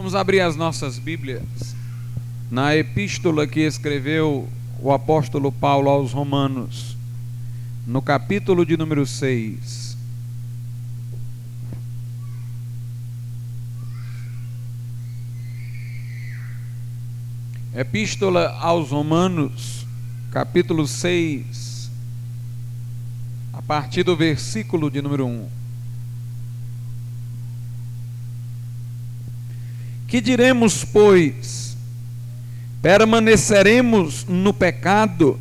Vamos abrir as nossas Bíblias na epístola que escreveu o apóstolo Paulo aos Romanos, no capítulo de número 6. Epístola aos Romanos, capítulo 6, a partir do versículo de número 1. Que diremos, pois? Permaneceremos no pecado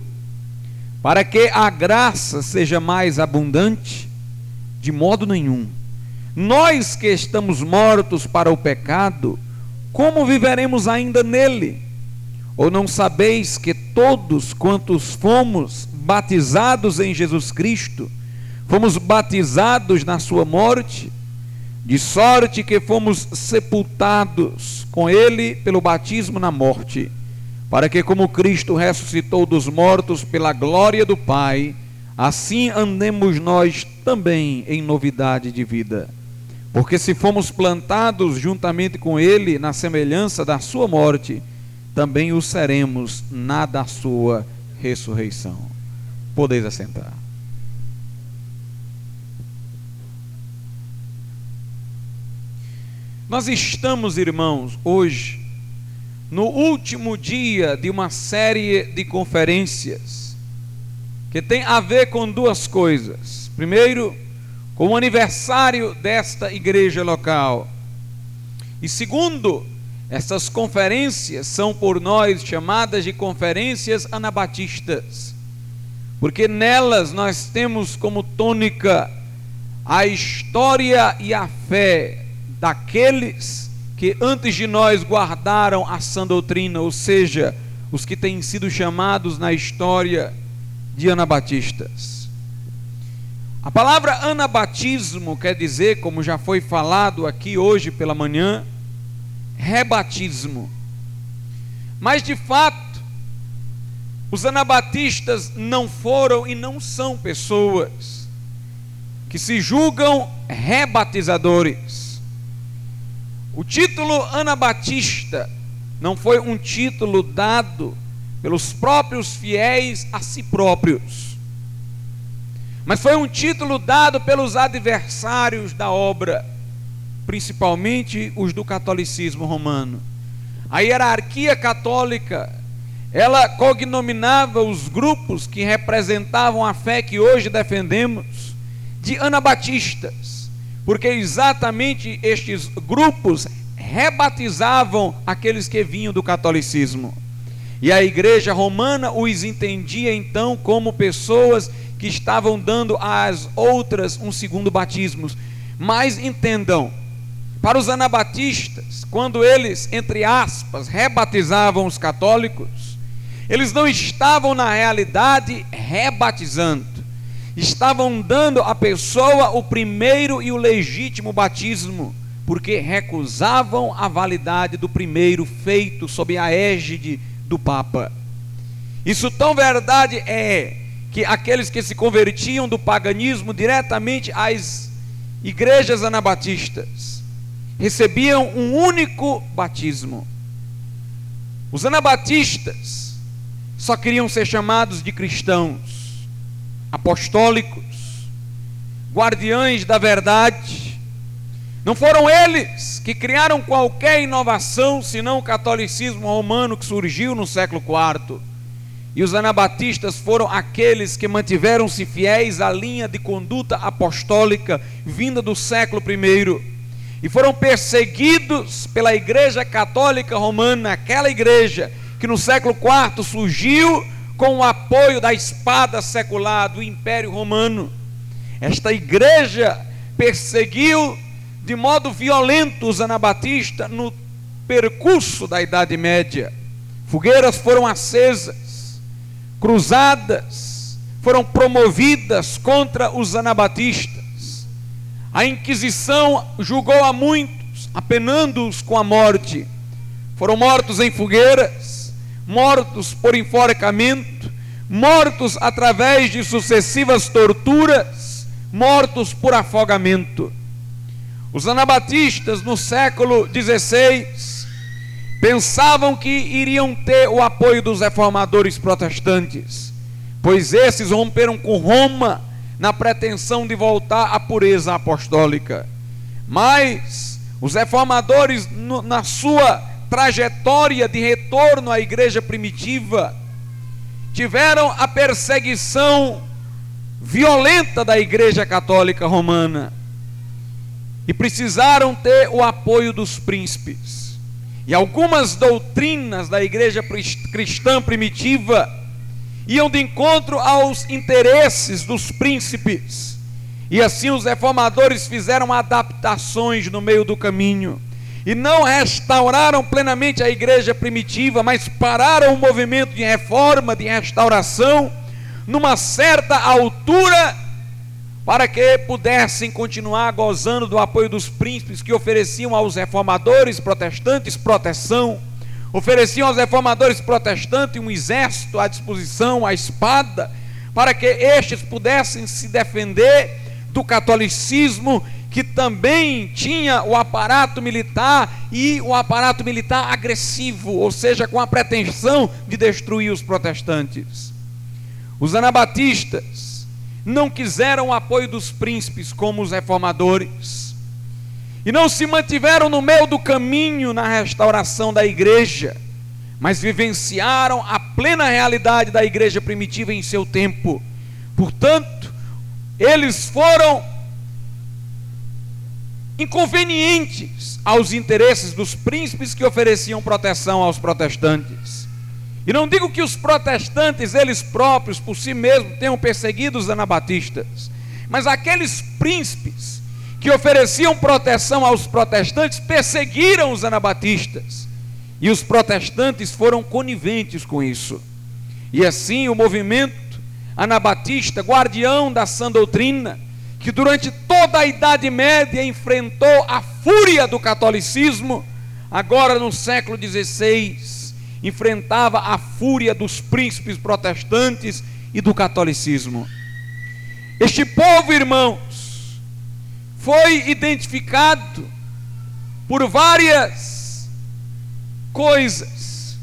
para que a graça seja mais abundante? De modo nenhum. Nós que estamos mortos para o pecado, como viveremos ainda nele? Ou não sabeis que todos quantos fomos batizados em Jesus Cristo, fomos batizados na sua morte? De sorte que fomos sepultados com ele pelo batismo na morte, para que, como Cristo ressuscitou dos mortos pela glória do Pai, assim andemos nós também em novidade de vida. Porque se fomos plantados juntamente com ele na semelhança da sua morte, também o seremos na da sua ressurreição. Podeis assentar. Nós estamos, irmãos, hoje, no último dia de uma série de conferências que tem a ver com duas coisas. Primeiro, com o aniversário desta igreja local. E segundo, essas conferências são por nós chamadas de conferências anabatistas, porque nelas nós temos como tônica a história e a fé daqueles que antes de nós guardaram a sã doutrina, ou seja, os que têm sido chamados na história de anabatistas. A palavra anabatismo quer dizer, como já foi falado aqui hoje pela manhã, rebatismo. Mas de fato, os anabatistas não foram e não são pessoas que se julgam rebatizadores. O título Anabatista não foi um título dado pelos próprios fiéis a si próprios, mas foi um título dado pelos adversários da obra, principalmente os do catolicismo romano. A hierarquia católica, ela cognominava os grupos que representavam a fé que hoje defendemos de anabatistas porque exatamente estes grupos rebatizavam aqueles que vinham do catolicismo. E a igreja romana os entendia então como pessoas que estavam dando às outras um segundo batismo. Mas entendam, para os anabatistas, quando eles, entre aspas, rebatizavam os católicos, eles não estavam na realidade rebatizando estavam dando à pessoa o primeiro e o legítimo batismo, porque recusavam a validade do primeiro feito sob a égide do Papa. Isso tão verdade é que aqueles que se convertiam do paganismo diretamente às igrejas anabatistas recebiam um único batismo. Os anabatistas só queriam ser chamados de cristãos apostólicos, guardiães da verdade. Não foram eles que criaram qualquer inovação, senão o catolicismo romano que surgiu no século IV. E os anabatistas foram aqueles que mantiveram-se fiéis à linha de conduta apostólica vinda do século I. E foram perseguidos pela Igreja Católica Romana, aquela igreja que no século IV surgiu com o apoio da espada secular do Império Romano. Esta igreja perseguiu de modo violento os anabatistas no percurso da Idade Média. Fogueiras foram acesas, cruzadas foram promovidas contra os anabatistas. A Inquisição julgou a muitos, apenando-os com a morte. Foram mortos em fogueiras mortos por enforcamento, mortos através de sucessivas torturas, mortos por afogamento. Os anabatistas no século XVI pensavam que iriam ter o apoio dos reformadores protestantes, pois esses romperam com Roma na pretensão de voltar à pureza apostólica. Mas os reformadores, na sua trajetória de retorno à igreja primitiva, tiveram a perseguição violenta da igreja católica romana e precisaram ter o apoio dos príncipes. E algumas doutrinas da igreja cristã primitiva iam de encontro aos interesses dos príncipes. E assim os reformadores fizeram adaptações no meio do caminho. E não restauraram plenamente a igreja primitiva, mas pararam o movimento de reforma, de restauração, numa certa altura, para que pudessem continuar gozando do apoio dos príncipes que ofereciam aos reformadores protestantes proteção Ofereciam aos reformadores protestantes um exército à disposição, a espada, para que estes pudessem se defender do catolicismo, que também tinha o aparato militar e o aparato militar agressivo, ou seja, com a pretensão de destruir os protestantes. Os anabatistas não quiseram o apoio dos príncipes como os reformadores e não se mantiveram no meio do caminho na restauração da igreja, mas vivenciaram a plena realidade da igreja primitiva em seu tempo. Portanto, eles foram inconvenientes aos interesses dos príncipes que ofereciam proteção aos protestantes. E não digo que os protestantes, eles próprios, por si mesmos, tenham perseguido os anabatistas, mas aqueles príncipes que ofereciam proteção aos protestantes perseguiram os anabatistas. E os protestantes foram coniventes com isso. E assim o movimento anabatista, guardião da sã doutrina, que durante toda a Idade Média enfrentou a fúria do catolicismo, agora no século XVI enfrentava a fúria dos príncipes protestantes e do catolicismo. Este povo, irmão, foi identificado por várias coisas,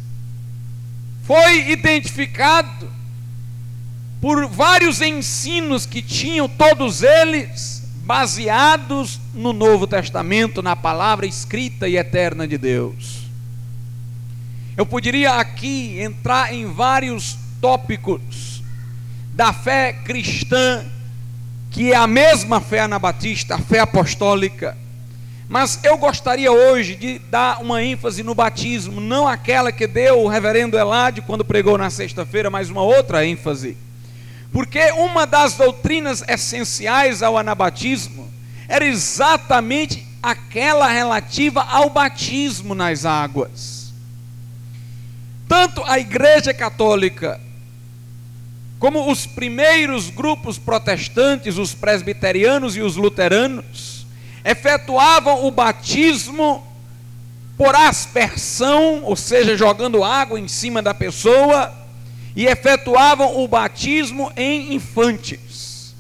foi identificado por vários ensinos que tinham, todos eles baseados no Novo Testamento, na palavra escrita e eterna de Deus. Eu poderia aqui entrar em vários tópicos da fé cristã que é a mesma fé anabatista, a fé apostólica. Mas eu gostaria hoje de dar uma ênfase no batismo, não aquela que deu o reverendo Elade quando pregou na sexta-feira, mas uma outra ênfase. Porque uma das doutrinas essenciais ao anabatismo era exatamente aquela relativa ao batismo nas águas. Tanto a Igreja Católica como os primeiros grupos protestantes, os presbiterianos e os luteranos, efetuavam o batismo por aspersão, ou seja, jogando água em cima da pessoa, e efetuavam o batismo em infantes.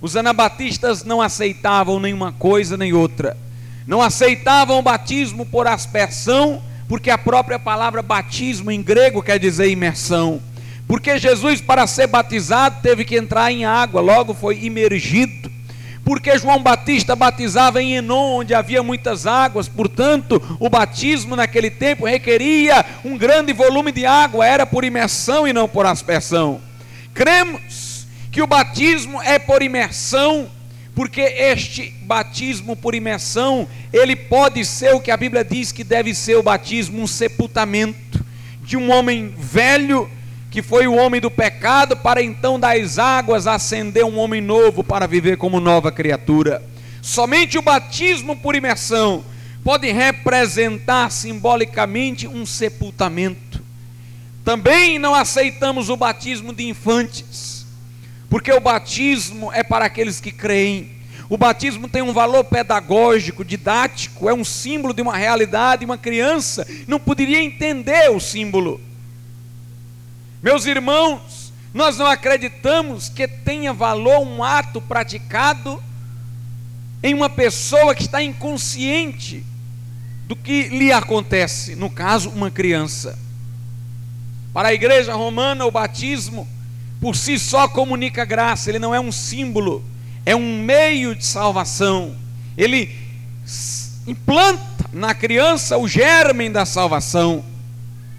Os anabatistas não aceitavam nenhuma coisa nem outra. Não aceitavam o batismo por aspersão, porque a própria palavra batismo em grego quer dizer imersão. Porque Jesus, para ser batizado, teve que entrar em água, logo foi imergido. Porque João Batista batizava em Enon, onde havia muitas águas, portanto, o batismo naquele tempo requeria um grande volume de água, era por imersão e não por aspersão. Cremos que o batismo é por imersão, porque este batismo por imersão, ele pode ser o que a Bíblia diz que deve ser o batismo, um sepultamento de um homem velho que foi o homem do pecado, para então das águas ascender um homem novo para viver como nova criatura. Somente o batismo por imersão pode representar simbolicamente um sepultamento. Também não aceitamos o batismo de infantes, porque o batismo é para aqueles que creem. O batismo tem um valor pedagógico, didático, é um símbolo de uma realidade. Uma criança não poderia entender o símbolo. Meus irmãos, nós não acreditamos que tenha valor um ato praticado em uma pessoa que está inconsciente do que lhe acontece, no caso, uma criança. Para a igreja romana, o batismo por si só comunica graça, ele não é um símbolo, é um meio de salvação. Ele implanta na criança o germe da salvação.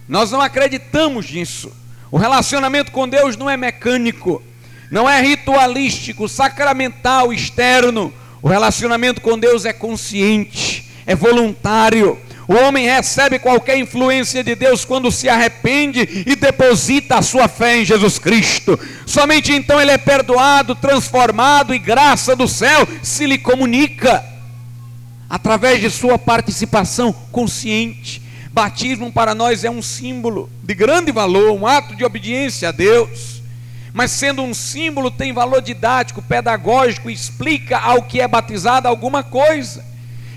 Nós não acreditamos nisso. O relacionamento com Deus não é mecânico, não é ritualístico, sacramental, externo. O relacionamento com Deus é consciente, é voluntário. O homem recebe qualquer influência de Deus quando se arrepende e deposita a sua fé em Jesus Cristo. Somente então ele é perdoado, transformado e graça do céu se lhe comunica através de sua participação consciente. Batismo para nós é um símbolo de grande valor, um ato de obediência a Deus. Mas sendo um símbolo, tem valor didático, pedagógico, explica ao que é batizado alguma coisa.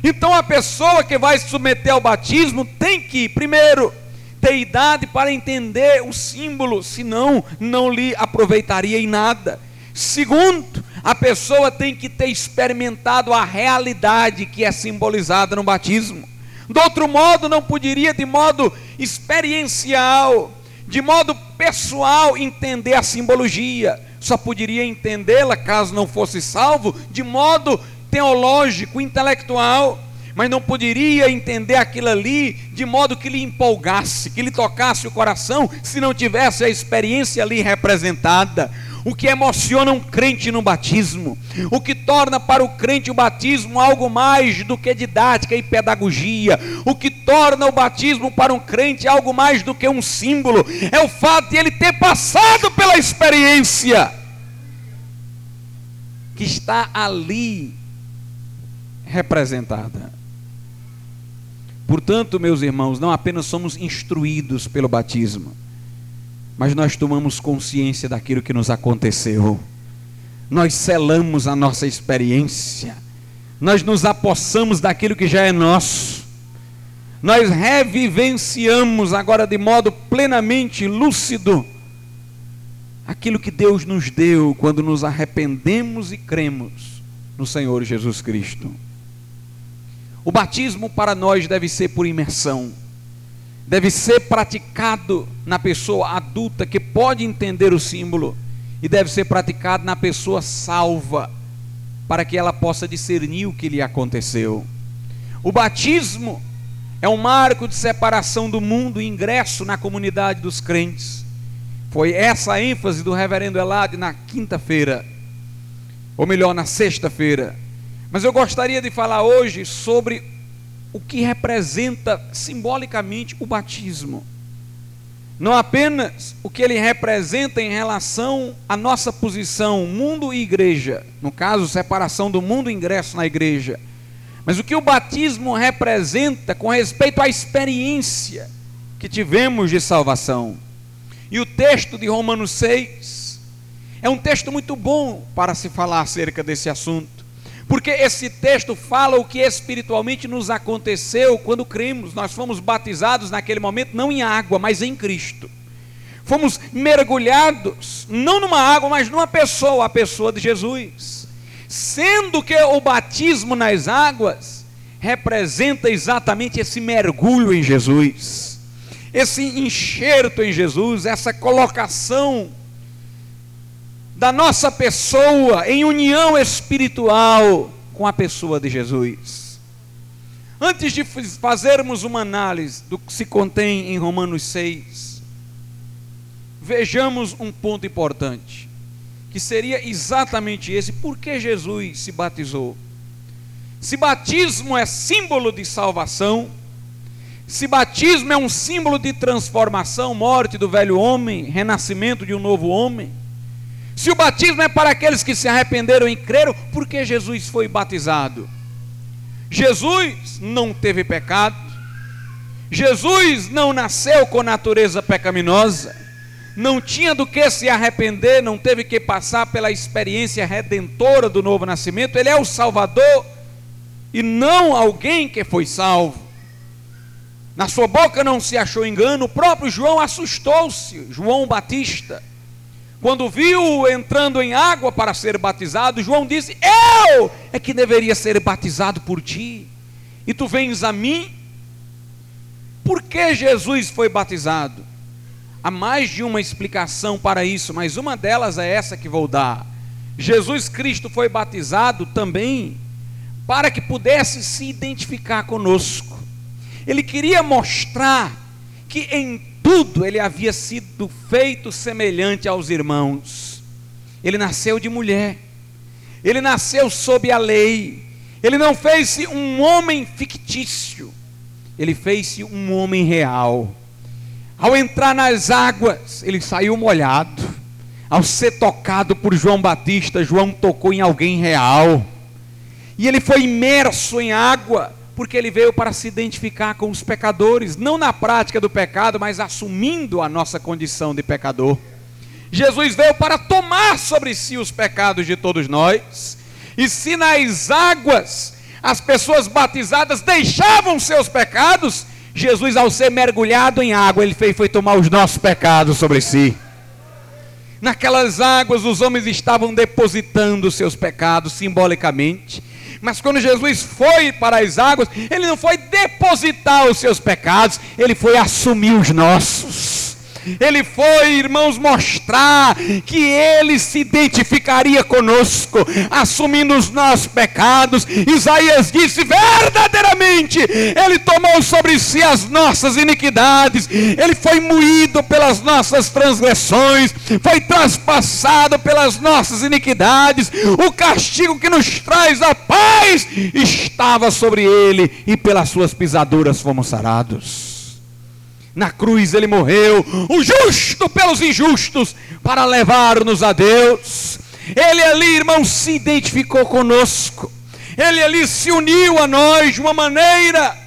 Então a pessoa que vai se submeter ao batismo tem que, primeiro, ter idade para entender o símbolo, senão não lhe aproveitaria em nada. Segundo, a pessoa tem que ter experimentado a realidade que é simbolizada no batismo. De outro modo, não poderia, de modo experiencial, de modo pessoal, entender a simbologia. Só poderia entendê-la, caso não fosse salvo, de modo teológico, intelectual mas não poderia entender aquilo ali de modo que lhe empolgasse, que lhe tocasse o coração, se não tivesse a experiência ali representada. O que emociona um crente no batismo, o que torna para o crente o batismo algo mais do que didática e pedagogia, o que torna o batismo para um crente algo mais do que um símbolo, é o fato de ele ter passado pela experiência que está ali representada. Portanto, meus irmãos, não apenas somos instruídos pelo batismo, mas nós tomamos consciência daquilo que nos aconteceu. Nós selamos a nossa experiência. Nós nos apossamos daquilo que já é nosso. Nós revivenciamos agora de modo plenamente lúcido aquilo que Deus nos deu quando nos arrependemos e cremos no Senhor Jesus Cristo. O batismo para nós deve ser por imersão, deve ser praticado na pessoa adulta que pode entender o símbolo, e deve ser praticado na pessoa salva, para que ela possa discernir o que lhe aconteceu. O batismo é um marco de separação do mundo e ingresso na comunidade dos crentes. Foi essa a ênfase do reverendo Elade na quinta-feira, ou melhor, na sexta-feira mas eu gostaria de falar hoje sobre o que representa simbolicamente o batismo. Não apenas o que ele representa em relação à nossa posição, mundo e igreja, no caso, separação do mundo e ingresso na igreja, mas o que o batismo representa com respeito à experiência que tivemos de salvação. E o texto de Romanos 6 é um texto muito bom para se falar acerca desse assunto. Porque esse texto fala o que espiritualmente nos aconteceu quando cremos. Nós fomos batizados naquele momento não em água, mas em Cristo. Fomos mergulhados não numa água, mas numa pessoa, a pessoa de Jesus. Sendo que o batismo nas águas representa exatamente esse mergulho em Jesus, esse enxerto em Jesus, essa colocação da nossa pessoa em união espiritual com a pessoa de Jesus. Antes de fazermos uma análise do que se contém em Romanos 6, vejamos um ponto importante, que seria exatamente esse: por que Jesus se batizou? Se batismo é símbolo de salvação, se batismo é um símbolo de transformação, morte do velho homem, renascimento de um novo homem, se o batismo é para aqueles que se arrependeram e creram, por que Jesus foi batizado? Jesus não teve pecado, Jesus não nasceu com natureza pecaminosa, não tinha do que se arrepender, não teve que passar pela experiência redentora do novo nascimento, ele é o Salvador e não alguém que foi salvo. Na sua boca não se achou engano, o próprio João assustou-se, João Batista Quando viu entrando em água para ser batizado, João disse: Eu é que deveria ser batizado por ti, e tu vens a mim. Por que Jesus foi batizado? Há mais de uma explicação para isso, mas uma delas é essa que vou dar. Jesus Cristo foi batizado também para que pudesse se identificar conosco. Ele queria mostrar que em tudo ele havia sido feito semelhante aos irmãos. Ele nasceu de mulher, ele nasceu sob a lei, ele não fez-se um homem fictício, ele fez-se um homem real. Ao entrar nas águas, ele saiu molhado. Ao ser tocado por João Batista, João tocou em alguém real. E ele foi imerso em água, porque ele veio para se identificar com os pecadores, não na prática do pecado, mas assumindo a nossa condição de pecador. Jesus veio para tomar sobre si os pecados de todos nós. E se nas águas as pessoas batizadas deixavam seus pecados, Jesus, ao ser mergulhado em água, ele fez, foi tomar os nossos pecados sobre si. Naquelas águas, os homens estavam depositando seus pecados simbolicamente. Mas quando Jesus foi para as águas, ele não foi depositar os seus pecados, ele foi assumir os nossos. Ele foi, irmãos, mostrar que ele se identificaria conosco, assumindo os nossos pecados. Isaías disse: verdadeiramente, ele tomou sobre si as nossas iniquidades, ele foi moído pelas nossas transgressões, foi traspassado pelas nossas iniquidades. O castigo que nos traz a paz estava sobre ele, e pelas suas pisaduras fomos sarados. Na cruz ele morreu, o justo pelos injustos, para levar-nos a Deus. Ele ali, irmão, se identificou conosco. Ele ali se uniu a nós de uma maneira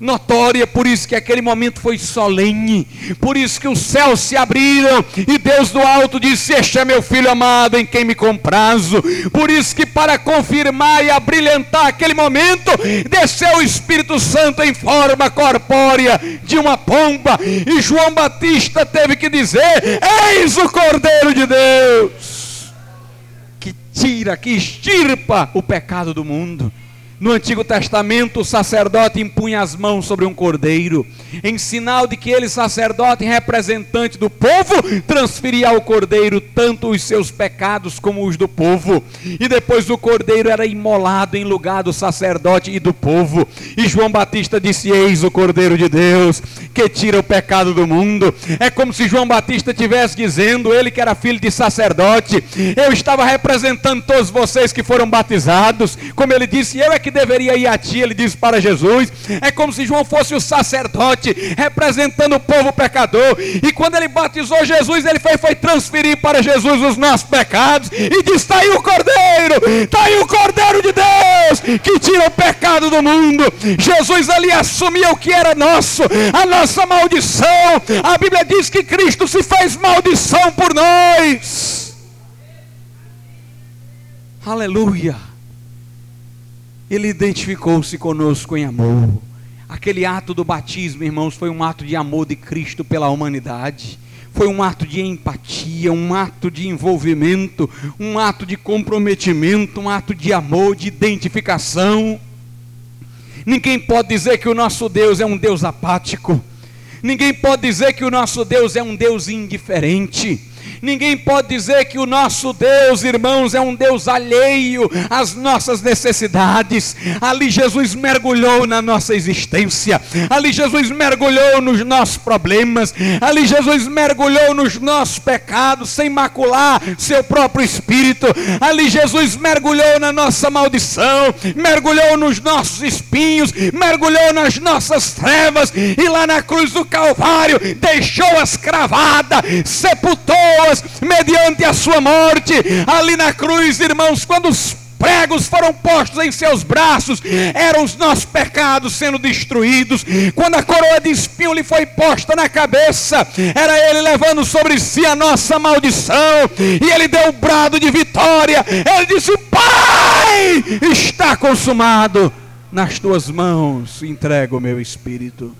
notória, por isso que aquele momento foi solene, por isso que os céus se abriram e Deus do alto disse: Este é meu filho amado em quem me comprazo. Por isso que, para confirmar e abrilhantar aquele momento, desceu o Espírito Santo em forma corpórea de uma pomba, e João Batista teve que dizer: Eis o Cordeiro de Deus que tira, que extirpa o pecado do mundo. No Antigo Testamento, o sacerdote impunha as mãos sobre um cordeiro, em sinal de que ele, sacerdote representante do povo, transferia ao cordeiro tanto os seus pecados como os do povo. E depois o cordeiro era imolado em lugar do sacerdote e do povo. E João Batista disse: Eis o cordeiro de Deus que tira o pecado do mundo. É como se João Batista estivesse dizendo, ele que era filho de sacerdote, eu estava representando todos vocês que foram batizados, como ele disse, eu é que que deveria ir a ti, ele disse para Jesus. É como se João fosse o sacerdote, representando o povo pecador. E quando ele batizou Jesus, ele foi, foi transferir para Jesus os nossos pecados. E disse: Está aí o Cordeiro, está aí o Cordeiro de Deus, que tira o pecado do mundo. Jesus ali assumia o que era nosso, a nossa maldição. A Bíblia diz que Cristo se fez maldição por nós. Aleluia ele identificou-se conosco em amor. Aquele ato do batismo, irmãos, foi um ato de amor de Cristo pela humanidade. Foi um ato de empatia, um ato de envolvimento, um ato de comprometimento, um ato de amor, de identificação. Ninguém pode dizer que o nosso Deus é um Deus apático. Ninguém pode dizer que o nosso Deus é um Deus indiferente. Ninguém pode dizer que o nosso Deus, irmãos, é um Deus alheio às nossas necessidades. Ali Jesus mergulhou na nossa existência. Ali Jesus mergulhou nos nossos problemas. Ali Jesus mergulhou nos nossos pecados, sem macular seu próprio espírito. Ali Jesus mergulhou na nossa maldição, mergulhou nos nossos espinhos, mergulhou nas nossas trevas e lá na cruz do Calvário deixou-as cravadas, sepultou mediante a sua morte. Ali na cruz, irmãos, quando os pregos foram postos em seus braços, eram os nossos pecados sendo destruídos. Quando a coroa de espinho lhe foi posta na cabeça, era ele levando sobre si a nossa maldição, e ele deu o um brado de vitória. Ele disse: Pai, está consumado. Nas tuas mãos entrego o meu espírito.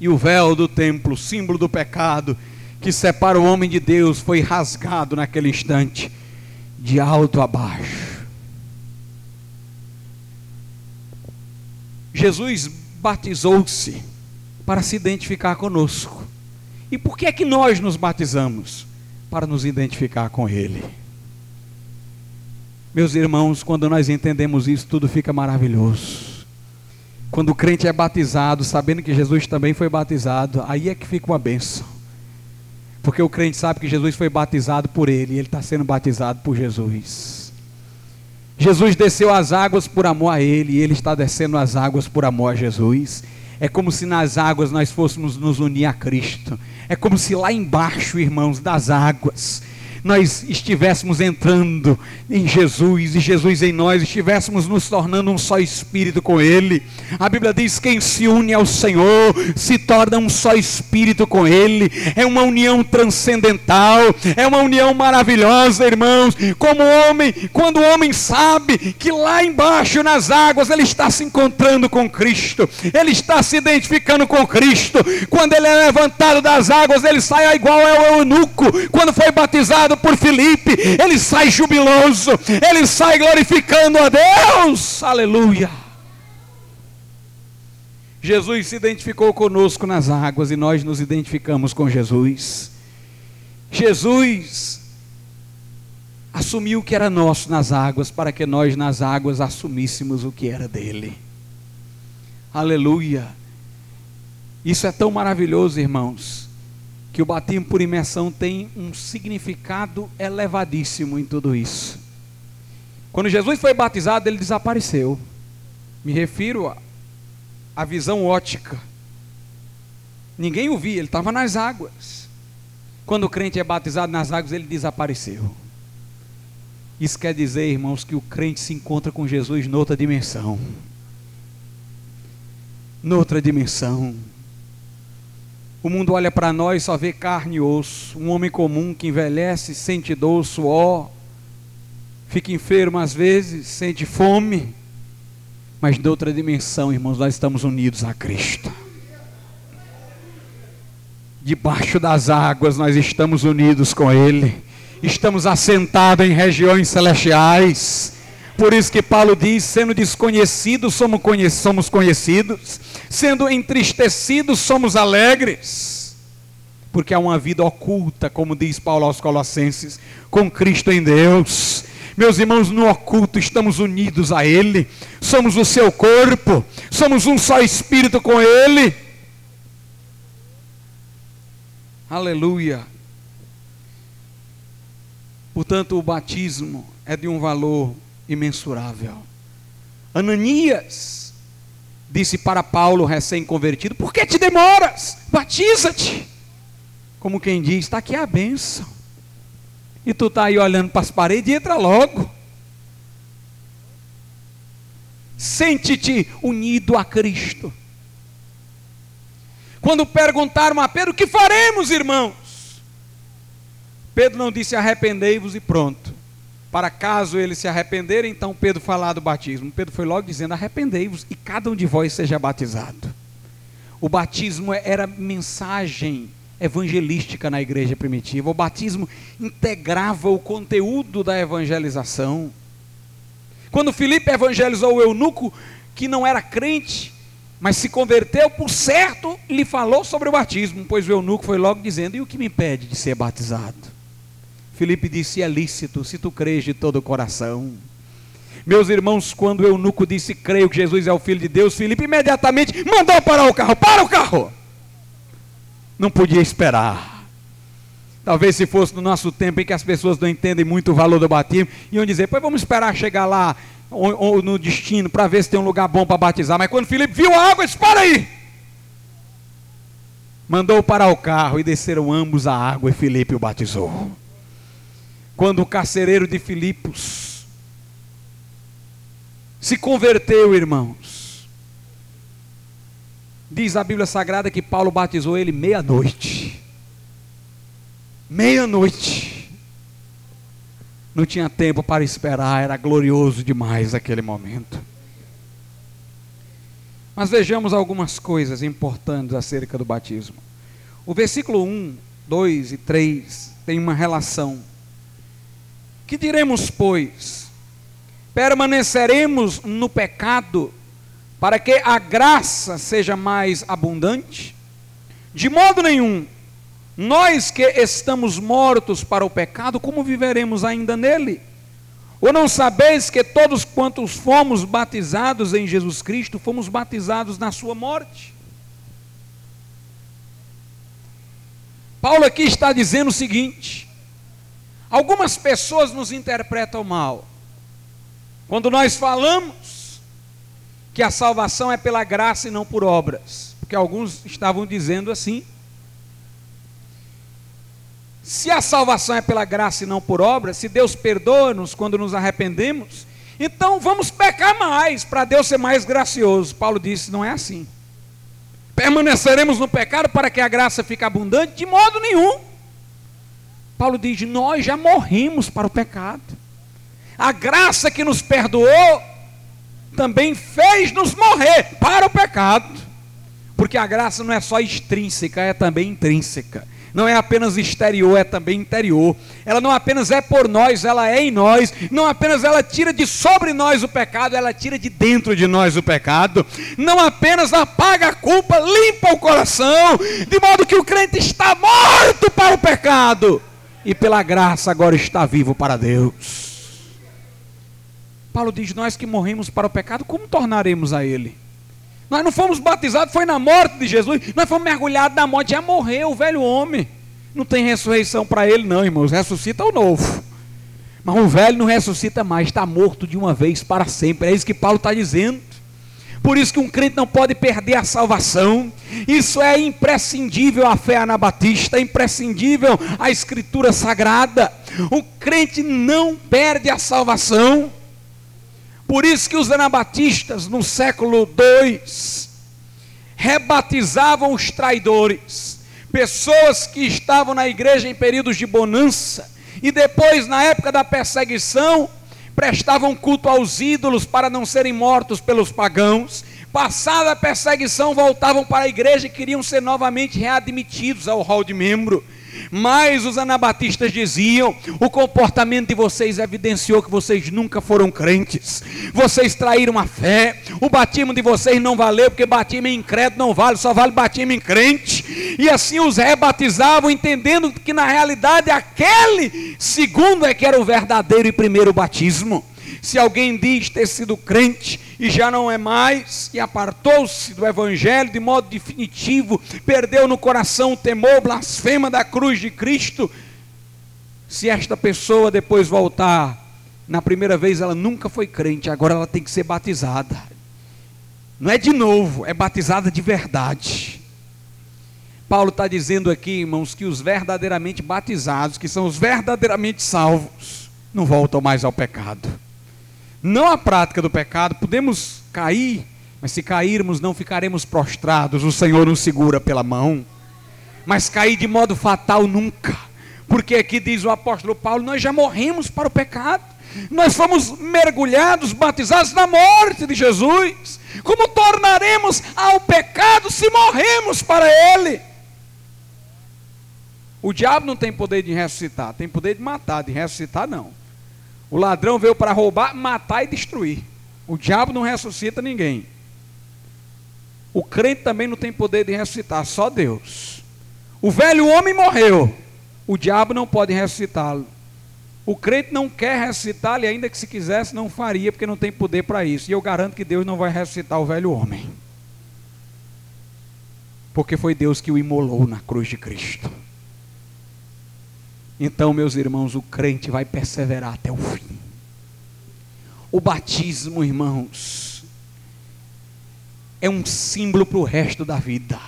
E o véu do templo, símbolo do pecado, que separa o homem de Deus foi rasgado naquele instante, de alto a baixo. Jesus batizou-se para se identificar conosco. E por que é que nós nos batizamos? Para nos identificar com Ele. Meus irmãos, quando nós entendemos isso, tudo fica maravilhoso. Quando o crente é batizado, sabendo que Jesus também foi batizado, aí é que fica uma benção. Porque o crente sabe que Jesus foi batizado por ele e ele está sendo batizado por Jesus. Jesus desceu as águas por amor a ele e ele está descendo as águas por amor a Jesus. É como se nas águas nós fôssemos nos unir a Cristo. É como se lá embaixo, irmãos, das águas, nós estivéssemos entrando em Jesus e Jesus em nós, estivéssemos nos tornando um só espírito com Ele. A Bíblia diz: quem se une ao Senhor se torna um só espírito com Ele. É uma união transcendental, é uma união maravilhosa, irmãos. Como homem, quando o homem sabe que lá embaixo nas águas ele está se encontrando com Cristo, ele está se identificando com Cristo. Quando ele é levantado das águas, ele sai igual ao eunuco, quando foi batizado por Filipe, ele sai jubiloso, ele sai glorificando a Deus. Aleluia. Jesus se identificou conosco nas águas e nós nos identificamos com Jesus. Jesus assumiu o que era nosso nas águas para que nós nas águas assumíssemos o que era dele. Aleluia. Isso é tão maravilhoso, irmãos que o batismo por imersão tem um significado elevadíssimo em tudo isso. Quando Jesus foi batizado, ele desapareceu. Me refiro à visão ótica. Ninguém o via, ele estava nas águas. Quando o crente é batizado nas águas, ele desapareceu. Isso quer dizer, irmãos, que o crente se encontra com Jesus noutra dimensão. Noutra dimensão. O mundo olha para nós e só vê carne e osso. Um homem comum que envelhece, sente dor, suor, fica enfermo às vezes, sente fome. Mas de outra dimensão, irmãos, nós estamos unidos a Cristo. Debaixo das águas nós estamos unidos com Ele. Estamos assentados em regiões celestiais por isso que Paulo diz: sendo desconhecidos, somos conhecidos, sendo entristecidos, somos alegres. Porque há uma vida oculta, como diz Paulo aos Colossenses, com Cristo em Deus. Meus irmãos, no oculto estamos unidos a Ele, somos o seu corpo, somos um só espírito com Ele. Aleluia. Portanto, o batismo é de um valor imensurável. Ananias disse para Paulo, recém-convertido: Por que te demoras? Batiza-te. Como quem diz: Está aqui a benção. E tu está aí olhando para as paredes e entra logo. Sente-te unido a Cristo. Quando perguntaram a Pedro: O que faremos, irmãos? Pedro não disse: Arrependei-vos e pronto para caso ele se arrepender, então Pedro falar do batismo. Pedro foi logo dizendo: arrependei-vos e cada um de vós seja batizado. O batismo era mensagem evangelística na igreja primitiva. O batismo integrava o conteúdo da evangelização. Quando Filipe evangelizou o eunuco, que não era crente, mas se converteu, por certo, lhe falou sobre o batismo, pois o eunuco foi logo dizendo: E o que me impede de ser batizado? Filipe disse: É lícito, se tu crês de todo o coração. Meus irmãos, quando o eunuco disse: Creio que Jesus é o Filho de Deus, Filipe imediatamente mandou parar o carro. Para o carro! Não podia esperar. Talvez se fosse no nosso tempo em que as pessoas não entendem muito o valor do batismo, iam dizer: Pois vamos esperar chegar lá ou, ou no destino para ver se tem um lugar bom para batizar. Mas quando Filipe viu a água, disse: Para aí! Mandou parar o carro e desceram ambos a água e Filipe o batizou quando o carcereiro de Filipos se converteu, irmãos. Diz a Bíblia Sagrada que Paulo batizou ele meia-noite. Meia-noite. Não tinha tempo para esperar, era glorioso demais aquele momento. Mas vejamos algumas coisas importantes acerca do batismo. O versículo 1 2 e 3 tem uma relação. Que diremos, pois? Permaneceremos no pecado para que a graça seja mais abundante? De modo nenhum. Nós que estamos mortos para o pecado, como viveremos ainda nele? Ou não sabeis que todos quantos fomos batizados em Jesus Cristo, fomos batizados na sua morte? Paulo aqui está dizendo o seguinte: algumas pessoas nos interpretam mal. Quando nós falamos que a salvação é pela graça e não por obras, porque alguns estavam dizendo assim. Se a salvação é pela graça e não por obras, se Deus perdoa-nos quando nos arrependemos, então vamos pecar mais para Deus ser mais gracioso. Paulo disse: não é assim. Permaneceremos no pecado para que a graça fique abundante? De modo nenhum. Paulo diz: nós já morrimos para o pecado. A graça que nos perdoou também fez-nos morrer para o pecado. Porque a graça não é só extrínseca, é também intrínseca não é apenas exterior, é também interior. Ela não apenas é por nós, ela é em nós. Não apenas ela tira de sobre nós o pecado, ela tira de dentro de nós o pecado. Não apenas apaga a culpa, limpa o coração, de modo que o crente está morto para o pecado e pela graça agora está vivo para Deus. Paulo diz: Nós que morremos para o pecado, como tornaremos a Ele? Nós não fomos batizados, foi na morte de Jesus. Nós fomos mergulhados na morte, já morreu o velho homem. Não tem ressurreição para ele, não, irmãos. Ressuscita o novo. Mas o velho não ressuscita mais, está morto de uma vez para sempre. É isso que Paulo está dizendo. Por isso que um crente não pode perder a salvação. Isso é imprescindível à fé anabatista, é imprescindível à escritura sagrada. O crente não perde a salvação. Por isso que os anabatistas no século II rebatizavam os traidores, pessoas que estavam na igreja em períodos de bonança e depois na época da perseguição prestavam culto aos ídolos para não serem mortos pelos pagãos. Passada a perseguição, voltavam para a igreja e queriam ser novamente readmitidos ao hall de membro. Mas os anabatistas diziam: o comportamento de vocês evidenciou que vocês nunca foram crentes, vocês traíram a fé, o batismo de vocês não valeu, porque batismo em incrédulo não vale, só vale batismo em crente. E assim os rebatizavam, entendendo que na realidade aquele segundo é que era o verdadeiro e primeiro batismo. Se alguém diz ter sido crente e já não é mais, e apartou-se do Evangelho de modo definitivo, perdeu no coração o temor, blasfema da cruz de Cristo, se esta pessoa depois voltar, na primeira vez ela nunca foi crente, agora ela tem que ser batizada. Não é de novo, é batizada de verdade. Paulo está dizendo aqui, irmãos, que os verdadeiramente batizados, que são os verdadeiramente salvos, não voltam mais ao pecado não a prática do pecado, podemos cair, mas se cairmos não ficaremos prostrados, o Senhor nos segura pela mão. Mas cair de modo fatal nunca, porque aqui diz o apóstolo Paulo: nós já morremos para o pecado, nós fomos mergulhados, batizados na morte de Jesus. Como tornaremos ao pecado se morremos para ele? O diabo não tem poder de ressuscitar, tem poder de matar, de ressuscitar não. O ladrão veio para roubar, matar e destruir. O diabo não ressuscita ninguém. O crente também não tem poder de ressuscitar, só Deus. O velho homem morreu. O diabo não pode ressuscitá-lo. O crente não quer ressuscitá-lo, e ainda que se quisesse, não faria, porque não tem poder para isso. E eu garanto que Deus não vai ressuscitar o velho homem. Porque foi Deus que o imolou na cruz de Cristo. Então, meus irmãos, o crente vai perseverar até o fim. O batismo, irmãos, é um símbolo para o resto da vida.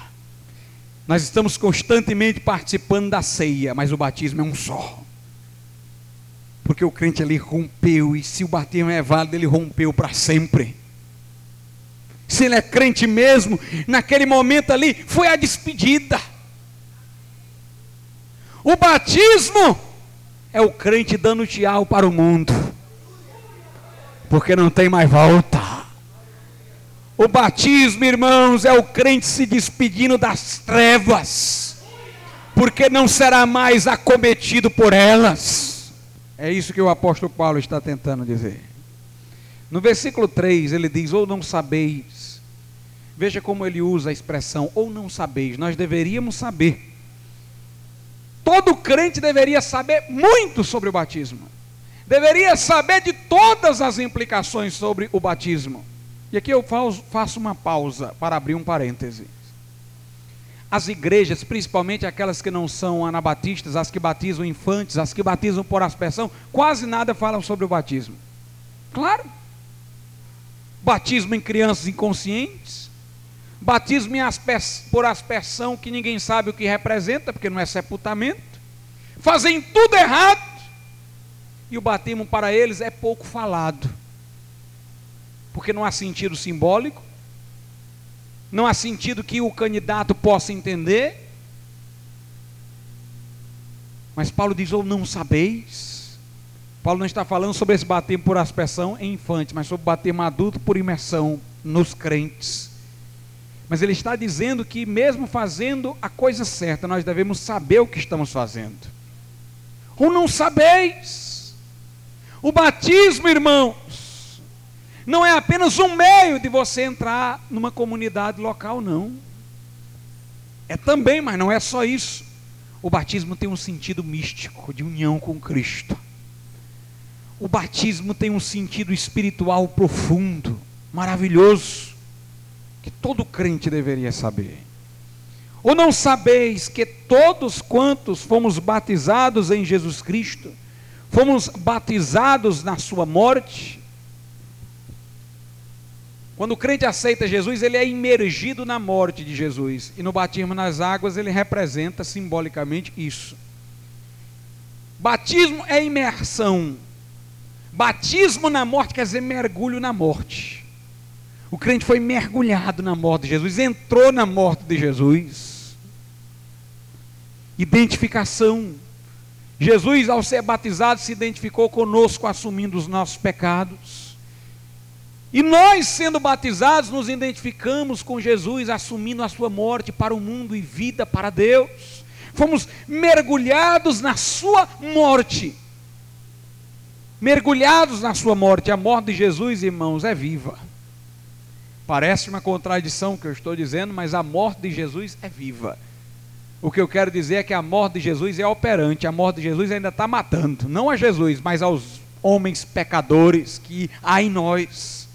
Nós estamos constantemente participando da ceia, mas o batismo é um só. Porque o crente ali rompeu, e se o batismo é válido, ele rompeu para sempre. Se ele é crente mesmo, naquele momento ali, foi a despedida. O batismo é o crente dando tchau para o mundo, porque não tem mais volta. O batismo, irmãos, é o crente se despedindo das trevas, porque não será mais acometido por elas. É isso que o apóstolo Paulo está tentando dizer. No versículo 3 ele diz: Ou não sabeis. Veja como ele usa a expressão, ou não sabeis. Nós deveríamos saber. Todo crente deveria saber muito sobre o batismo. Deveria saber de todas as implicações sobre o batismo. E aqui eu faço uma pausa para abrir um parêntese. As igrejas, principalmente aquelas que não são anabatistas, as que batizam infantes, as que batizam por aspersão, quase nada falam sobre o batismo. Claro. Batismo em crianças inconscientes, batismo por aspersão que ninguém sabe o que representa, porque não é sepultamento. Fazem tudo errado. E o batismo para eles é pouco falado porque não há sentido simbólico, não há sentido que o candidato possa entender. Mas Paulo diz: ou não sabeis. Paulo não está falando sobre esse bater por aspersão em infante, mas sobre bater adulto por imersão nos crentes. Mas ele está dizendo que, mesmo fazendo a coisa certa, nós devemos saber o que estamos fazendo. Ou não sabeis. O batismo, irmãos, não é apenas um meio de você entrar numa comunidade local, não. É também, mas não é só isso. O batismo tem um sentido místico de união com Cristo. O batismo tem um sentido espiritual profundo, maravilhoso, todo crente deveria saber. Ou não sabeis que todos quantos fomos batizados em Jesus Cristo, fomos batizados na sua morte, quando o crente aceita Jesus, ele é imergido na morte de Jesus. E no batismo nas águas, ele representa simbolicamente isso. Batismo é imersão. Batismo na morte quer dizer mergulho na morte. O crente foi mergulhado na morte de Jesus, entrou na morte de Jesus. Identificação. Jesus, ao ser batizado, se identificou conosco, assumindo os nossos pecados. E nós, sendo batizados, nos identificamos com Jesus, assumindo a sua morte para o mundo e vida para Deus. Fomos mergulhados na sua morte. Mergulhados na sua morte. A morte de Jesus, irmãos, é viva. Parece uma contradição que eu estou dizendo, mas a morte de Jesus é viva. O que eu quero dizer é que a morte de Jesus é operante, a morte de Jesus ainda está matando, não a Jesus, mas aos homens pecadores que há em nós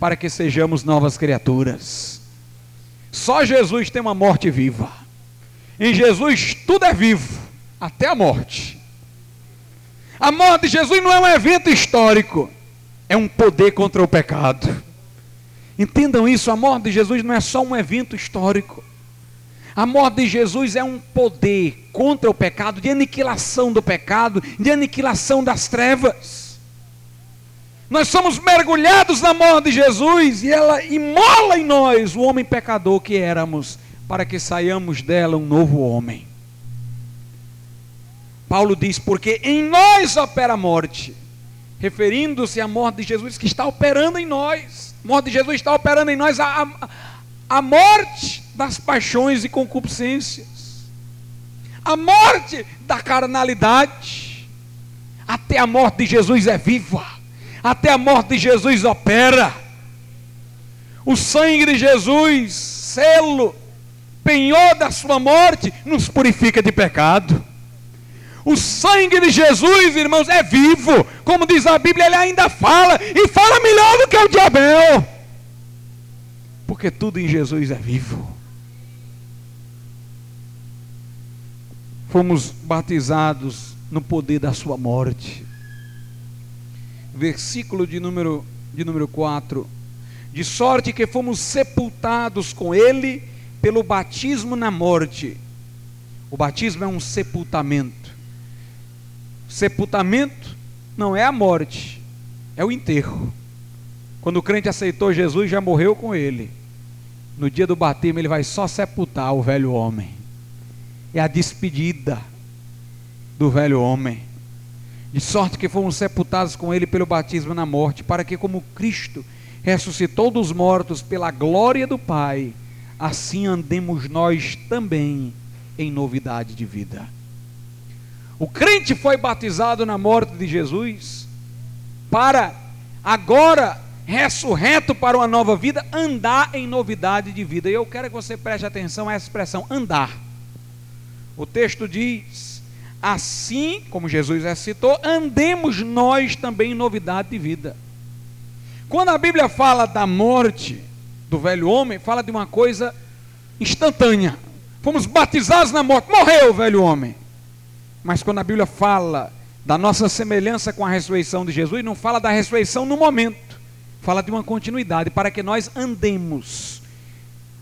para que sejamos novas criaturas. Só Jesus tem uma morte viva. Em Jesus tudo é vivo, até a morte. A morte de Jesus não é um evento histórico, é um poder contra o pecado. Entendam isso, a morte de Jesus não é só um evento histórico. A morte de Jesus é um poder contra o pecado, de aniquilação do pecado, de aniquilação das trevas. Nós somos mergulhados na morte de Jesus e ela imola em nós o homem pecador que éramos, para que saiamos dela um novo homem. Paulo diz: porque em nós opera a morte, referindo-se à morte de Jesus que está operando em nós. A morte de Jesus está operando em nós a, a, a morte das paixões e concupiscências, a morte da carnalidade. Até a morte de Jesus é viva até a morte de Jesus opera. O sangue de Jesus, selo, penhor da sua morte, nos purifica de pecado. O sangue de Jesus, irmãos, é vivo. Como diz a Bíblia, ele ainda fala, e fala melhor do que o diabel. Porque tudo em Jesus é vivo. Fomos batizados no poder da sua morte versículo de número, de número 4. De sorte que fomos sepultados com ele pelo batismo na morte. O batismo é um sepultamento. Sepultamento não é a morte, é o enterro. Quando o crente aceitou Jesus, já morreu com ele. No dia do batismo, ele vai só sepultar o velho homem. É a despedida do velho homem de sorte que fomos sepultados com ele pelo batismo na morte, para que, como Cristo ressuscitou dos mortos pela glória do Pai, assim andemos nós também em novidade de vida. O crente foi batizado na morte de Jesus para agora ressurreto para uma nova vida, andar em novidade de vida. E eu quero que você preste atenção a essa expressão andar. O texto diz: assim como Jesus citou, andemos nós também em novidade de vida. Quando a Bíblia fala da morte do velho homem, fala de uma coisa instantânea. Fomos batizados na morte, morreu o velho homem. Mas quando a Bíblia fala da nossa semelhança com a ressurreição de Jesus, não fala da ressurreição no momento, fala de uma continuidade, para que nós andemos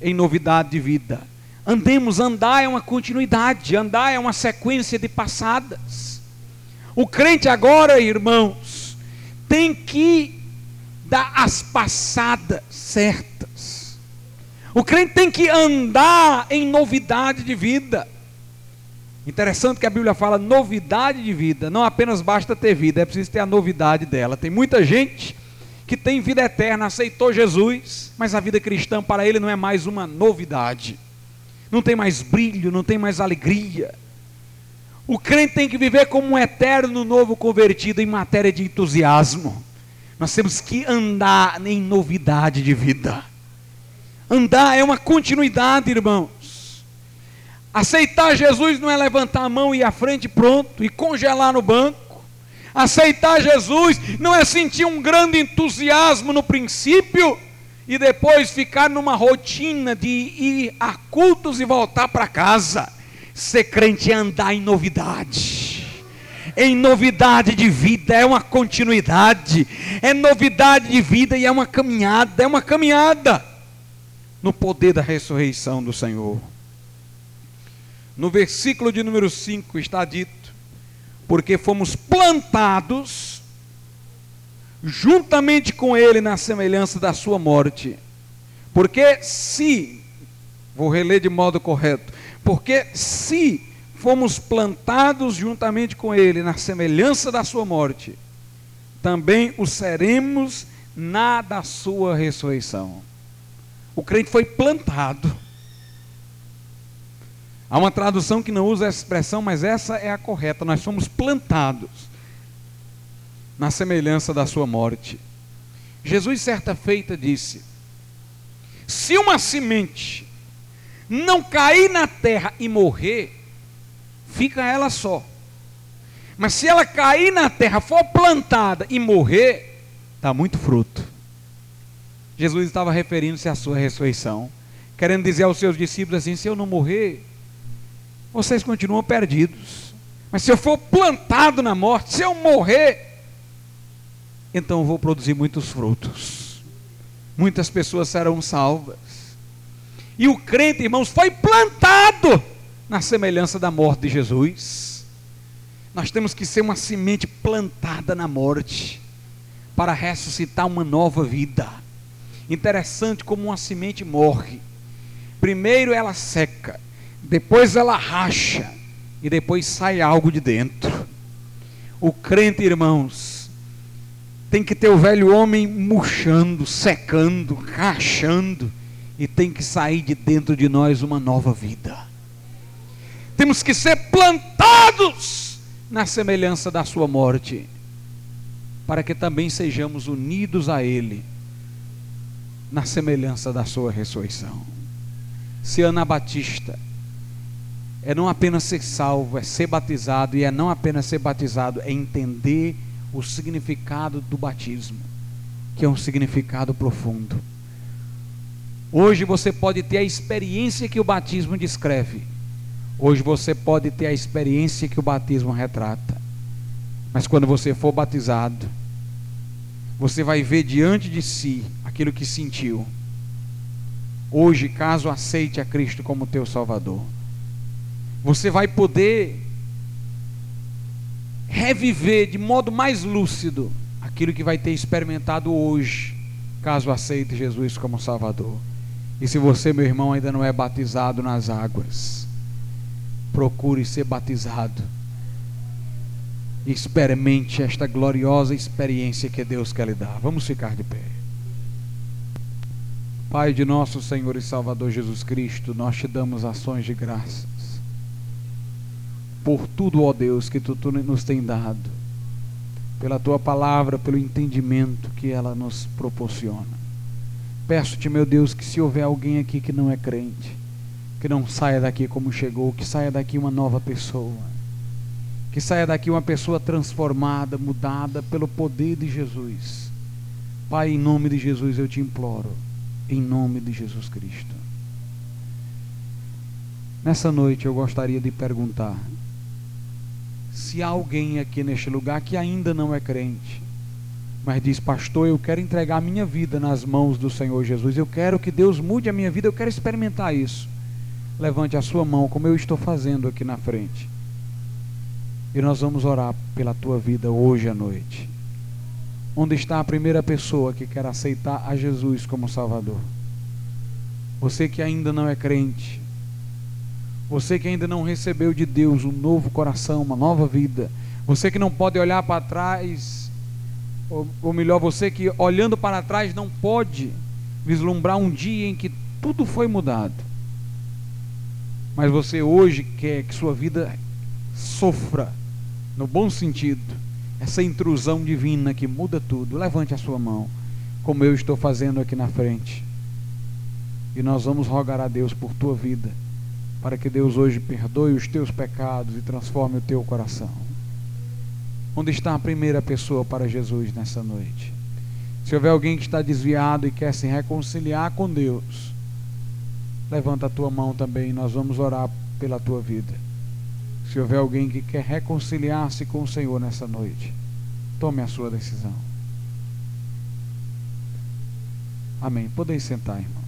em novidade de vida. Andemos, andar é uma continuidade, andar é uma sequência de passadas. O crente agora, irmãos, tem que dar as passadas certas. O crente tem que andar em novidade de vida. Interessante que a Bíblia fala novidade de vida. Não apenas basta ter vida, é preciso ter a novidade dela. Tem muita gente que tem vida eterna, aceitou Jesus, mas a vida cristã para ele não é mais uma novidade. Não tem mais brilho, não tem mais alegria. O crente tem que viver como um eterno novo convertido em matéria de entusiasmo. Nós temos que andar em novidade de vida. Andar é uma continuidade, irmão. Aceitar Jesus não é levantar a mão e ir à frente pronto e congelar no banco. Aceitar Jesus não é sentir um grande entusiasmo no princípio e depois ficar numa rotina de ir a cultos e voltar para casa. Ser crente é andar em novidade. Em novidade de vida, é uma continuidade, é novidade de vida e é uma caminhada, é uma caminhada no poder da ressurreição do Senhor. No versículo de número 5 está dito: Porque fomos plantados juntamente com Ele na semelhança da Sua morte. Porque se, vou reler de modo correto, porque se fomos plantados juntamente com Ele na semelhança da Sua morte, também o seremos na da Sua ressurreição. O crente foi plantado Há uma tradução que não usa essa expressão, mas essa é a correta. Nós somos plantados na semelhança da sua morte. Jesus, certa feita, disse: Se uma semente não cair na terra e morrer, fica ela só. Mas se ela cair na terra, for plantada e morrer, dá muito fruto. Jesus estava referindo-se à sua ressurreição, querendo dizer aos seus discípulos assim: se eu não morrer, vocês continuam perdidos. Mas se eu for plantado na morte, se eu morrer, então eu vou produzir muitos frutos. Muitas pessoas serão salvas. E o crente, irmãos, foi plantado na semelhança da morte de Jesus. Nós temos que ser uma semente plantada na morte para ressuscitar uma nova vida. Interessante como uma semente morre. Primeiro ela seca, depois ela racha e depois sai algo de dentro. O crente, irmãos, tem que ter o velho homem murchando, secando, rachando e tem que sair de dentro de nós uma nova vida. Temos que ser plantados na semelhança da sua morte, para que também sejamos unidos a ele na semelhança da sua ressurreição. Se Ana Batista é não apenas ser salvo, é ser batizado, e é não apenas ser batizado, é entender o significado do batismo, que é um significado profundo. Hoje você pode ter a experiência que o batismo descreve, hoje você pode ter a experiência que o batismo retrata, mas quando você for batizado, você vai ver diante de si aquilo que sentiu. Hoje, caso aceite a Cristo como teu Salvador, você vai poder reviver de modo mais lúcido aquilo que vai ter experimentado hoje, caso aceite Jesus como Salvador. E se você, meu irmão, ainda não é batizado nas águas, procure ser batizado. Experimente esta gloriosa experiência que Deus quer lhe dar. Vamos ficar de pé. Pai de nosso Senhor e Salvador Jesus Cristo, nós te damos ações de graças por tudo, ó Deus, que tu, tu nos tem dado, pela tua palavra, pelo entendimento que ela nos proporciona. Peço-te, meu Deus, que se houver alguém aqui que não é crente, que não saia daqui como chegou, que saia daqui uma nova pessoa, que saia daqui uma pessoa transformada, mudada pelo poder de Jesus. Pai, em nome de Jesus eu te imploro, em nome de Jesus Cristo. Nessa noite eu gostaria de perguntar: se há alguém aqui neste lugar que ainda não é crente, mas diz, pastor, eu quero entregar a minha vida nas mãos do Senhor Jesus, eu quero que Deus mude a minha vida, eu quero experimentar isso. Levante a sua mão, como eu estou fazendo aqui na frente. E nós vamos orar pela tua vida hoje à noite. Onde está a primeira pessoa que quer aceitar a Jesus como Salvador? Você que ainda não é crente, você que ainda não recebeu de Deus um novo coração, uma nova vida, você que não pode olhar para trás, ou, ou melhor, você que olhando para trás não pode vislumbrar um dia em que tudo foi mudado. Mas você hoje quer que sua vida sofra, no bom sentido, essa intrusão divina que muda tudo. Levante a sua mão, como eu estou fazendo aqui na frente. E nós vamos rogar a Deus por tua vida, para que Deus hoje perdoe os teus pecados e transforme o teu coração. Onde está a primeira pessoa para Jesus nessa noite? Se houver alguém que está desviado e quer se reconciliar com Deus, levanta a tua mão também, nós vamos orar pela tua vida. Se houver alguém que quer reconciliar-se com o Senhor nessa noite, tome a sua decisão. Amém. Podem sentar, irmão.